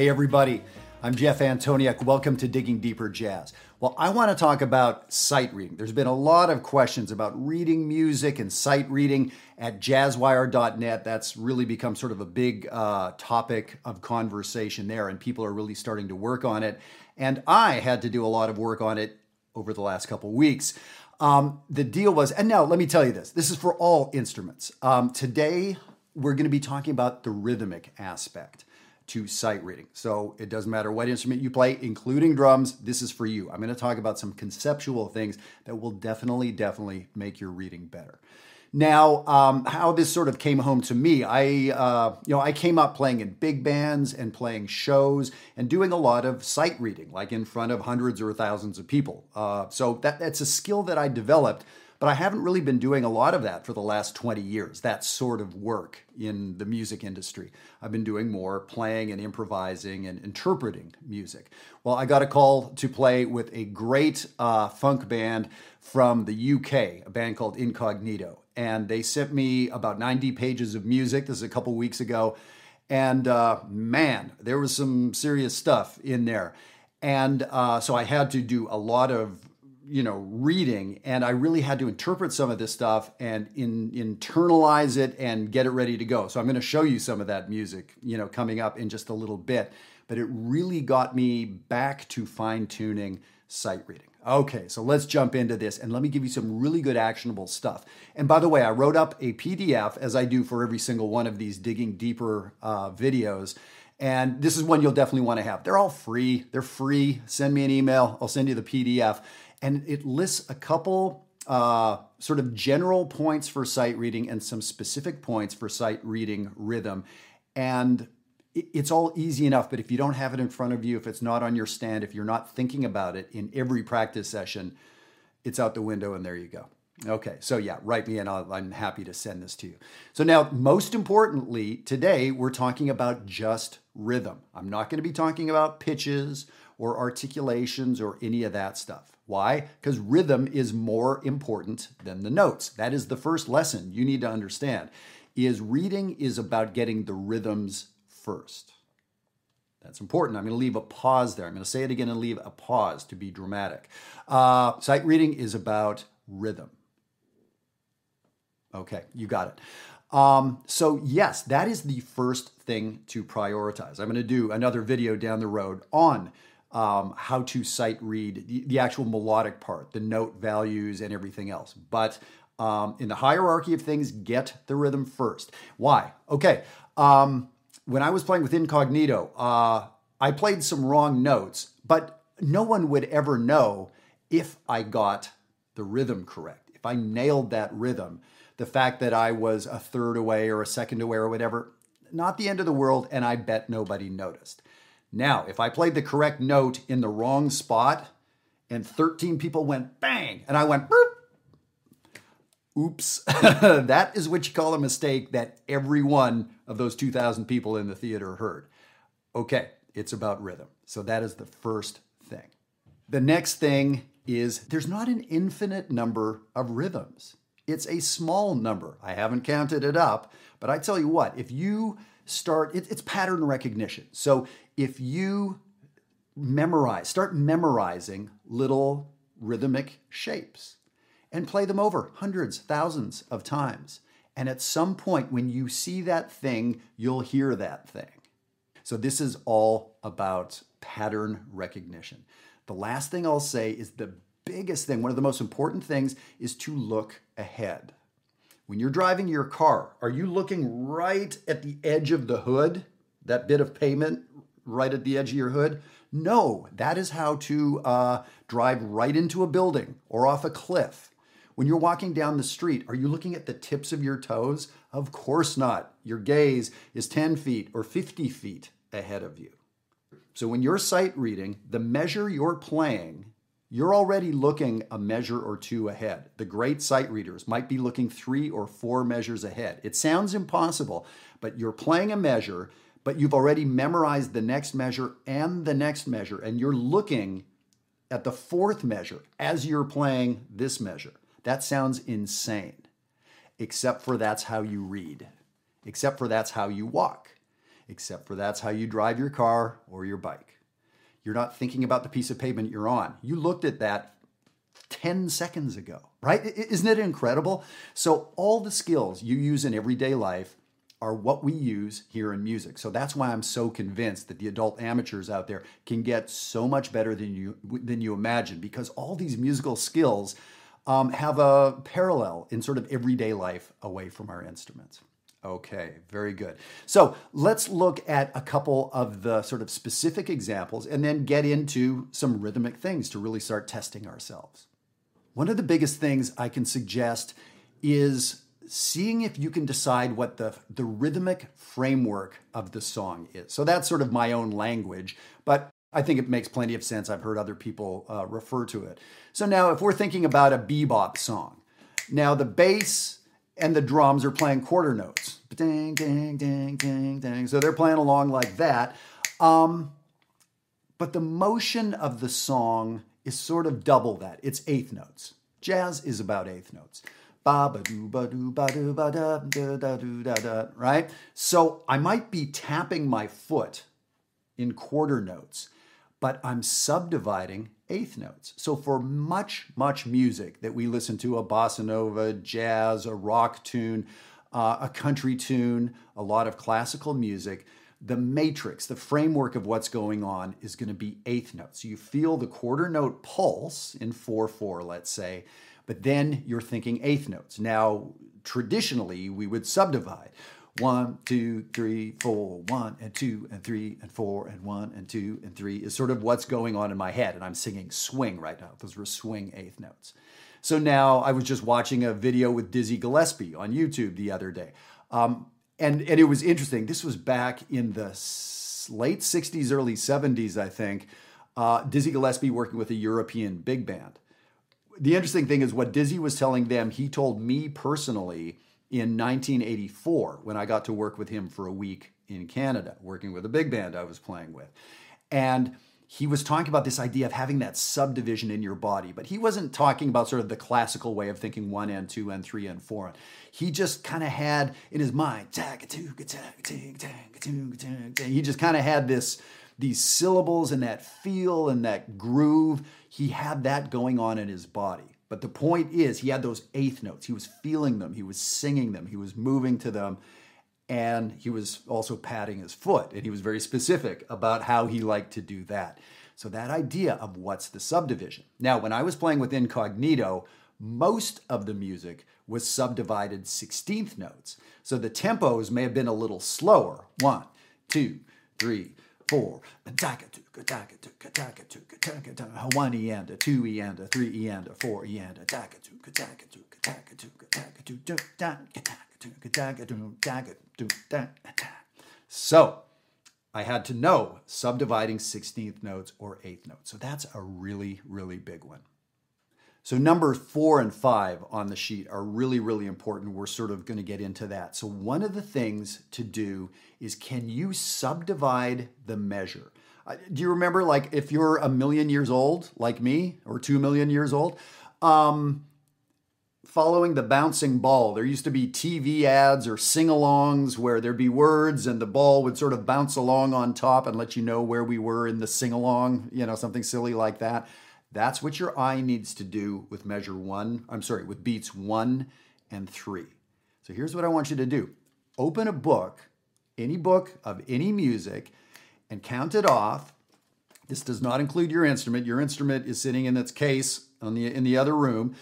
Hey, everybody. I'm Jeff Antoniuk. Welcome to Digging Deeper Jazz. Well, I want to talk about sight reading. There's been a lot of questions about reading music and sight reading at jazzwire.net. That's really become sort of a big uh, topic of conversation there, and people are really starting to work on it. And I had to do a lot of work on it over the last couple weeks. Um, the deal was, and now let me tell you this this is for all instruments. Um, today, we're going to be talking about the rhythmic aspect to sight reading. So it doesn't matter what instrument you play, including drums, this is for you. I'm going to talk about some conceptual things that will definitely, definitely make your reading better. Now, um, how this sort of came home to me, I, uh, you know, I came up playing in big bands and playing shows and doing a lot of sight reading, like in front of hundreds or thousands of people. Uh, so that, that's a skill that I developed but I haven't really been doing a lot of that for the last 20 years, that sort of work in the music industry. I've been doing more playing and improvising and interpreting music. Well, I got a call to play with a great uh, funk band from the UK, a band called Incognito. And they sent me about 90 pages of music. This is a couple weeks ago. And uh, man, there was some serious stuff in there. And uh, so I had to do a lot of you know reading and i really had to interpret some of this stuff and in, internalize it and get it ready to go so i'm going to show you some of that music you know coming up in just a little bit but it really got me back to fine tuning sight reading okay so let's jump into this and let me give you some really good actionable stuff and by the way i wrote up a pdf as i do for every single one of these digging deeper uh, videos and this is one you'll definitely want to have. They're all free. They're free. Send me an email. I'll send you the PDF and it lists a couple uh, sort of general points for sight reading and some specific points for sight reading rhythm. And it's all easy enough, but if you don't have it in front of you, if it's not on your stand, if you're not thinking about it in every practice session, it's out the window and there you go. Okay, so yeah, write me and i am happy to send this to you. So, now, most importantly, today we're talking about just rhythm. I'm not going to be talking about pitches or articulations or any of that stuff. Why? Because rhythm is more important than the notes. That is the first lesson you need to understand. Is reading is about getting the rhythms first. That's important. I'm going to leave a pause there. I'm going to say it again and leave a pause to be dramatic. Uh, sight reading is about rhythm. Okay, you got it. Um, so, yes, that is the first thing to prioritize. I'm going to do another video down the road on um, how to sight read the, the, actual melodic part, the note values, and everything else. But um, in the hierarchy of things, get the rhythm first. Why? Okay. Um, when I was playing with Incognito, uh, I played some wrong notes, but no one would ever know if I got the rhythm correct. If I nailed that rhythm, the fact that I was a third away or a second away or whatever, not the end of the world, and I bet nobody noticed. Now, if I played the correct note in the wrong spot and 13 people went bang and I went Burp, oops, that is what you call a mistake that every one of those 2,000 people in the theater heard. Okay, it's about rhythm. So that is the first thing. The next thing is there's not an infinite number of rhythms. It's a small number. I haven't counted it up, but I tell you what, if you start, it, it's pattern recognition. So if you memorize, start memorizing little rhythmic shapes and play them over hundreds, thousands of times. And at some point, when you see that thing, you'll hear that thing. So, this is all about pattern recognition. The last thing I'll say is the biggest thing, one of the most important things, is to look ahead. When you're driving your car, are you looking right at the edge of the hood, that bit of pavement right at the edge of your hood? No, that is how to uh, drive right into a building or off a cliff. When you're walking down the street, are you looking at the tips of your toes? Of course not. Your gaze is 10 feet or 50 feet ahead of you. So when you're sight reading, the measure you're playing you're already looking a measure or two ahead. The great sight readers might be looking three or four measures ahead. It sounds impossible, but you're playing a measure, but you've already memorized the next measure and the next measure, and you're looking at the fourth measure as you're playing this measure. That sounds insane, except for that's how you read, except for that's how you walk, except for that's how you drive your car or your bike. You're not thinking about the piece of pavement you're on. You looked at that 10 seconds ago, right? Isn't it incredible? So, all the skills you use in everyday life are what we use here in music. So that's why I'm so convinced that the adult amateurs out there can get so much better than you than you imagine because all these musical skills um, have a parallel in sort of everyday life away from our instruments. Okay, very good. So let's look at a couple of the sort of specific examples and then get into some rhythmic things to really start testing ourselves. One of the biggest things I can suggest is seeing if you can decide what the, the rhythmic framework of the song is. So that's sort of my own language, but I think it makes plenty of sense. I've heard other people uh, refer to it. So now, if we're thinking about a bebop song, now the bass and the drums are playing quarter notes. Ding, ding, ding, ding, ding. So they're playing along like that. Um, but the motion of the song is sort of double that. It's eighth notes. Jazz is about eighth notes ba ba do ba do ba do ba da da do da da right so i might be tapping my foot in quarter notes but i'm subdividing eighth notes so for much much music that we listen to a bossa nova jazz a rock tune uh, a country tune a lot of classical music the matrix, the framework of what's going on is going to be eighth notes. You feel the quarter note pulse in 4 4, let's say, but then you're thinking eighth notes. Now, traditionally, we would subdivide one, two, three, four, one, and two, and three, and four, and one, and two, and three is sort of what's going on in my head. And I'm singing swing right now. Those were swing eighth notes. So now I was just watching a video with Dizzy Gillespie on YouTube the other day. Um, and, and it was interesting. This was back in the late 60s, early 70s, I think. Uh, Dizzy Gillespie working with a European big band the interesting thing is what Dizzy was telling them, he told me personally in 1984 when I got to work with him for a week in Canada, working with a big band I was playing with. And he was talking about this idea of having that subdivision in your body, but he wasn't talking about sort of the classical way of thinking one and two and three and four. He just kind of had in his mind, he just kind of had this these syllables and that feel and that groove. He had that going on in his body. But the point is, he had those eighth notes. He was feeling them, he was singing them, he was moving to them, and he was also patting his foot. And he was very specific about how he liked to do that. So, that idea of what's the subdivision. Now, when I was playing with Incognito, most of the music was subdivided 16th notes. So the tempos may have been a little slower. One, two, three, four, one e and a two e and a three e and a four e and a so I had to know subdividing 16th notes or 8th notes. So that's a really, really big one. So number four and five on the sheet are really, really important. We're sort of going to get into that. So one of the things to do is can you subdivide the measure? Do you remember, like, if you're a million years old, like me, or two million years old, um, following the bouncing ball, there used to be TV ads or sing alongs where there'd be words and the ball would sort of bounce along on top and let you know where we were in the sing along, you know, something silly like that. That's what your eye needs to do with measure one, I'm sorry, with beats one and three. So here's what I want you to do open a book, any book of any music, and count it off. This does not include your instrument. Your instrument is sitting in its case on the, in the other room.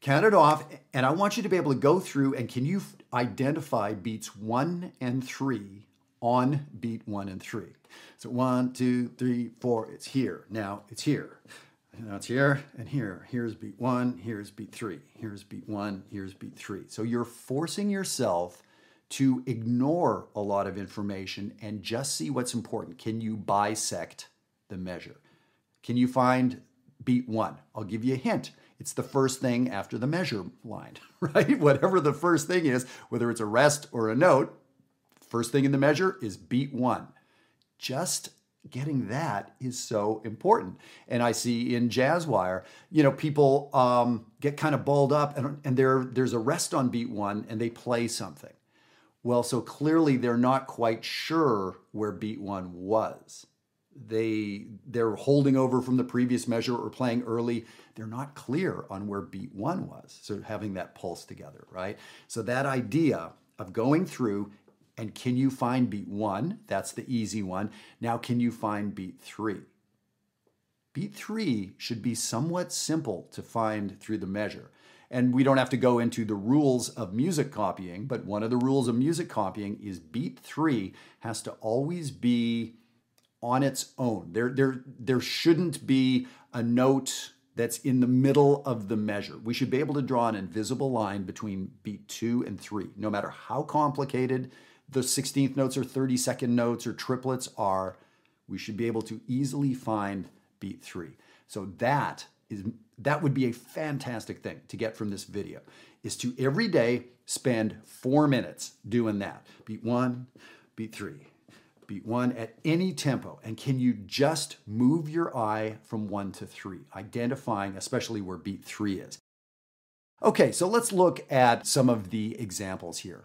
Count it off, and I want you to be able to go through and can you identify beats one and three on beat one and three? So one, two, three, four, it's here. Now it's here. Now it's here and here. Here's beat one, here's beat three, here's beat one, here's beat three. So you're forcing yourself to ignore a lot of information and just see what's important. Can you bisect the measure? Can you find beat one? I'll give you a hint. It's the first thing after the measure line, right? Whatever the first thing is, whether it's a rest or a note, first thing in the measure is beat one. Just getting that is so important. And I see in Jazzwire, you know, people um, get kind of balled up and, and there, there's a rest on beat one and they play something. Well, so clearly they're not quite sure where beat one was. They they're holding over from the previous measure or playing early. They're not clear on where beat one was. So having that pulse together, right? So that idea of going through and can you find beat one? That's the easy one. Now, can you find beat three? Beat three should be somewhat simple to find through the measure. And we don't have to go into the rules of music copying, but one of the rules of music copying is beat three has to always be on its own. There, there, there shouldn't be a note that's in the middle of the measure. We should be able to draw an invisible line between beat two and three, no matter how complicated the 16th notes or 32nd notes or triplets are. We should be able to easily find beat three. So that is that would be a fantastic thing to get from this video is to every day spend four minutes doing that. Beat one, beat three, beat one at any tempo. And can you just move your eye from one to three, identifying especially where beat three is? Okay, so let's look at some of the examples here.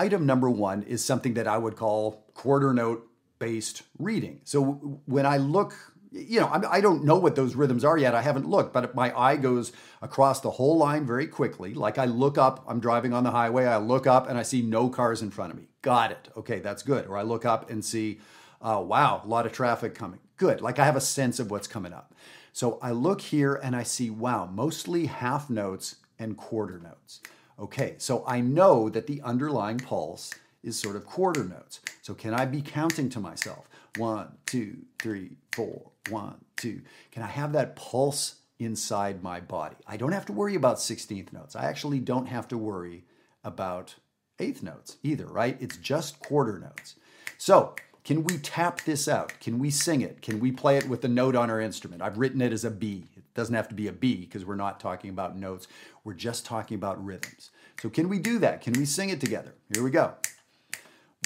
Item number one is something that I would call quarter note based reading. So when I look you know, I don't know what those rhythms are yet. I haven't looked, but my eye goes across the whole line very quickly. Like I look up, I'm driving on the highway, I look up and I see no cars in front of me. Got it. Okay, that's good. Or I look up and see, uh, wow, a lot of traffic coming. Good. Like I have a sense of what's coming up. So I look here and I see, wow, mostly half notes and quarter notes. Okay, so I know that the underlying pulse is sort of quarter notes. So can I be counting to myself? One, two, three, four, one, two. Can I have that pulse inside my body? I don't have to worry about 16th notes. I actually don't have to worry about eighth notes either, right? It's just quarter notes. So, can we tap this out? Can we sing it? Can we play it with a note on our instrument? I've written it as a B. Doesn't have to be a B because we're not talking about notes. We're just talking about rhythms. So, can we do that? Can we sing it together? Here we go.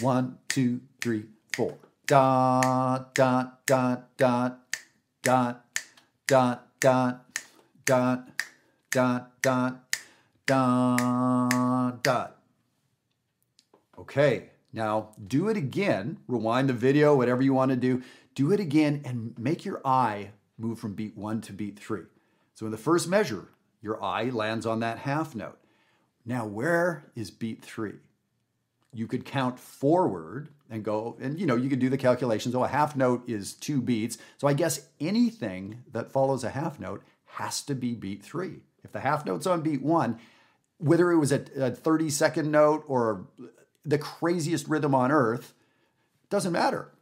One, two, three, four. Dot, dot, dot, dot, dot, dot, dot, dot, dot, dot, dot, dot. Okay, now do it again. Rewind the video, whatever you want to do. Do it again and make your eye move from beat one to beat three. So in the first measure, your eye lands on that half note. Now, where is beat three? you could count forward and go, and you know, you could do the calculations. Oh, a half note is two beats. So I guess anything that follows a half note has to be beat three. If the half note's on beat one, whether it was a, a 30 second note or the craziest rhythm on earth, doesn't matter.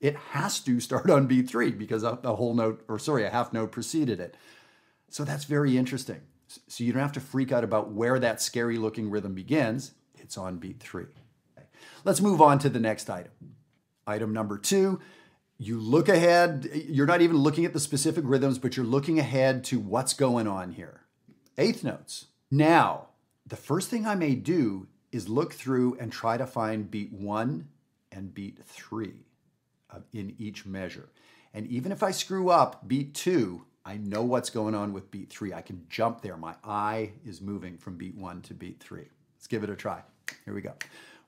It has to start on beat three because a, a whole note, or sorry, a half note preceded it. So that's very interesting. So you don't have to freak out about where that scary looking rhythm begins. It's on beat three. Let's move on to the next item. Item number two, you look ahead, you're not even looking at the specific rhythms, but you're looking ahead to what's going on here. Eighth notes. Now, the first thing I may do is look through and try to find beat one and beat three in each measure. And even if I screw up beat two, I know what's going on with beat three. I can jump there. My eye is moving from beat one to beat three. Let's give it a try. Here we go.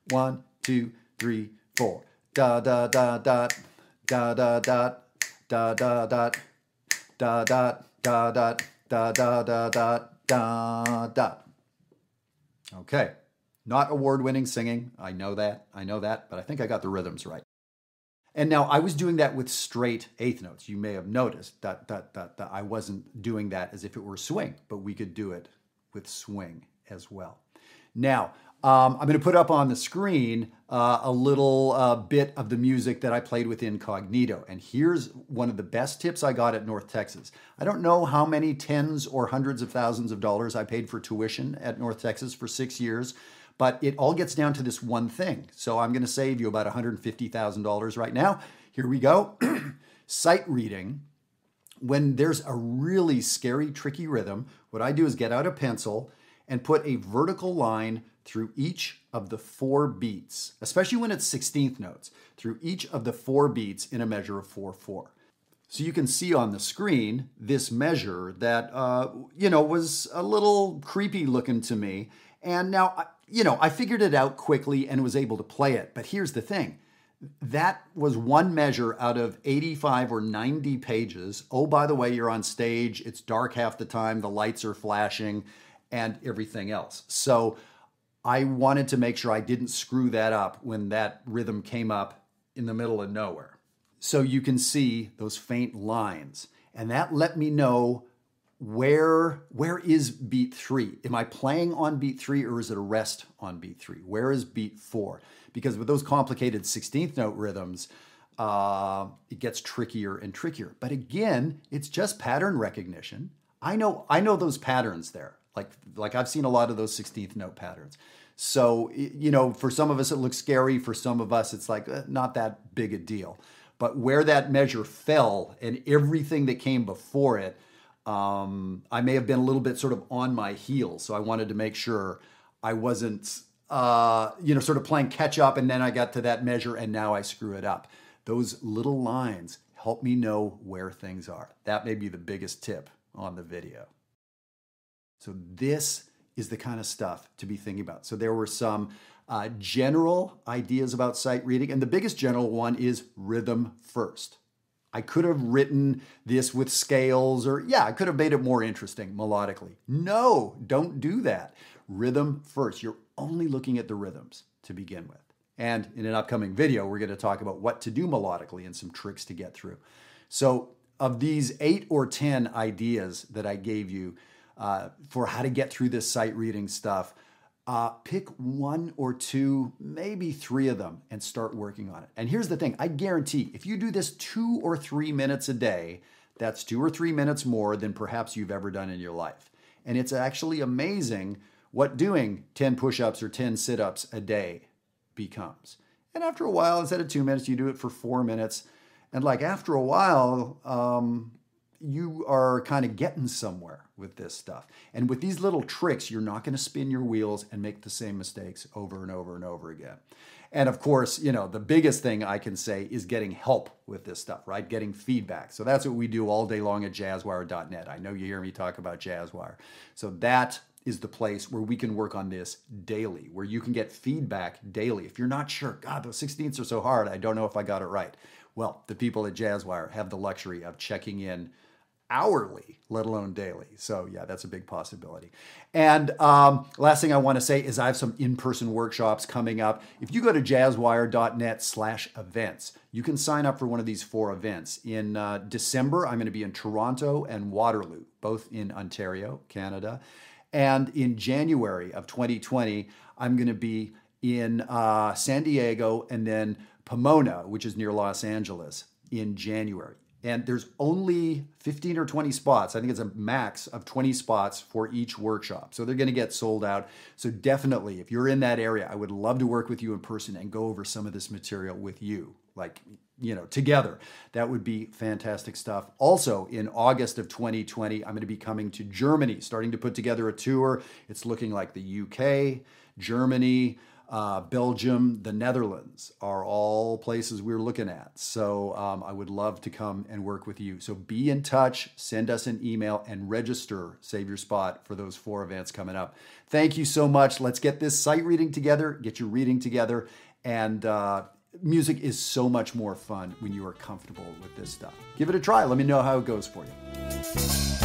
One, two, three, four. Da da da da. Da da da Da da da Da da. Da da Da da da da Da da. Okay. Not award winning singing. I know that. I know that. But I think I got the rhythms right. And now I was doing that with straight eighth notes. You may have noticed that, that, that, that I wasn't doing that as if it were swing, but we could do it with swing as well. Now, um, I'm going to put up on the screen uh, a little uh, bit of the music that I played with Incognito. And here's one of the best tips I got at North Texas. I don't know how many tens or hundreds of thousands of dollars I paid for tuition at North Texas for six years, but it all gets down to this one thing. So I'm going to save you about $150,000 right now. Here we go. Sight reading. When there's a really scary, tricky rhythm, what I do is get out a pencil and put a vertical line through each of the four beats, especially when it's 16th notes, through each of the four beats in a measure of 4 4. So you can see on the screen this measure that, uh, you know, was a little creepy looking to me. And now you know, I figured it out quickly and was able to play it. But here's the thing that was one measure out of 85 or 90 pages. Oh, by the way, you're on stage, it's dark half the time, the lights are flashing, and everything else. So I wanted to make sure I didn't screw that up when that rhythm came up in the middle of nowhere. So you can see those faint lines. And that let me know where where is beat three? Am I playing on beat three or is it a rest on beat three? Where is beat four? Because with those complicated 16th note rhythms, uh, it gets trickier and trickier. But again, it's just pattern recognition. I know I know those patterns there. Like like I've seen a lot of those 16th note patterns. So you know, for some of us it looks scary. For some of us, it's like uh, not that big a deal. But where that measure fell and everything that came before it um, I may have been a little bit sort of on my heels. So I wanted to make sure I wasn't, uh, you know, sort of playing catch up and then I got to that measure and now I screw it up. Those little lines help me know where things are. That may be the biggest tip on the video. So this is the kind of stuff to be thinking about. So there were some uh, general ideas about sight reading, and the biggest general one is rhythm first. I could have written this with scales, or yeah, I could have made it more interesting melodically. No, don't do that. Rhythm first. You're only looking at the rhythms to begin with. And in an upcoming video, we're going to talk about what to do melodically and some tricks to get through. So, of these eight or 10 ideas that I gave you uh, for how to get through this sight reading stuff, uh, pick one or two, maybe three of them, and start working on it. And here's the thing I guarantee if you do this two or three minutes a day, that's two or three minutes more than perhaps you've ever done in your life. And it's actually amazing what doing 10 push ups or 10 sit ups a day becomes. And after a while, instead of two minutes, you do it for four minutes. And like after a while, um, you are kind of getting somewhere with this stuff. And with these little tricks, you're not going to spin your wheels and make the same mistakes over and over and over again. And of course, you know, the biggest thing I can say is getting help with this stuff, right? Getting feedback. So that's what we do all day long at jazzwire.net. I know you hear me talk about Jazzwire. So that is the place where we can work on this daily, where you can get feedback daily. If you're not sure, God, those 16ths are so hard, I don't know if I got it right. Well, the people at Jazzwire have the luxury of checking in hourly, let alone daily. So yeah, that's a big possibility. And um, last thing I want to say is I have some in-person workshops coming up. If you go to jazzwire.net slash events, you can sign up for one of these four events. In uh, December, I'm going to be in Toronto and Waterloo, both in Ontario, Canada. And in January of 2020, I'm going to be in uh, San Diego and then Pomona, which is near Los Angeles, in January and there's only 15 or 20 spots. I think it's a max of 20 spots for each workshop. So they're going to get sold out. So definitely, if you're in that area, I would love to work with you in person and go over some of this material with you, like, you know, together. That would be fantastic stuff. Also, in August of 2020, I'm going to be coming to Germany, starting to put together a tour. It's looking like the UK, Germany, uh, Belgium, the Netherlands are all places we're looking at. So um, I would love to come and work with you. So be in touch, send us an email, and register, save your spot for those four events coming up. Thank you so much. Let's get this sight reading together, get your reading together, and uh, music is so much more fun when you are comfortable with this stuff. Give it a try. Let me know how it goes for you.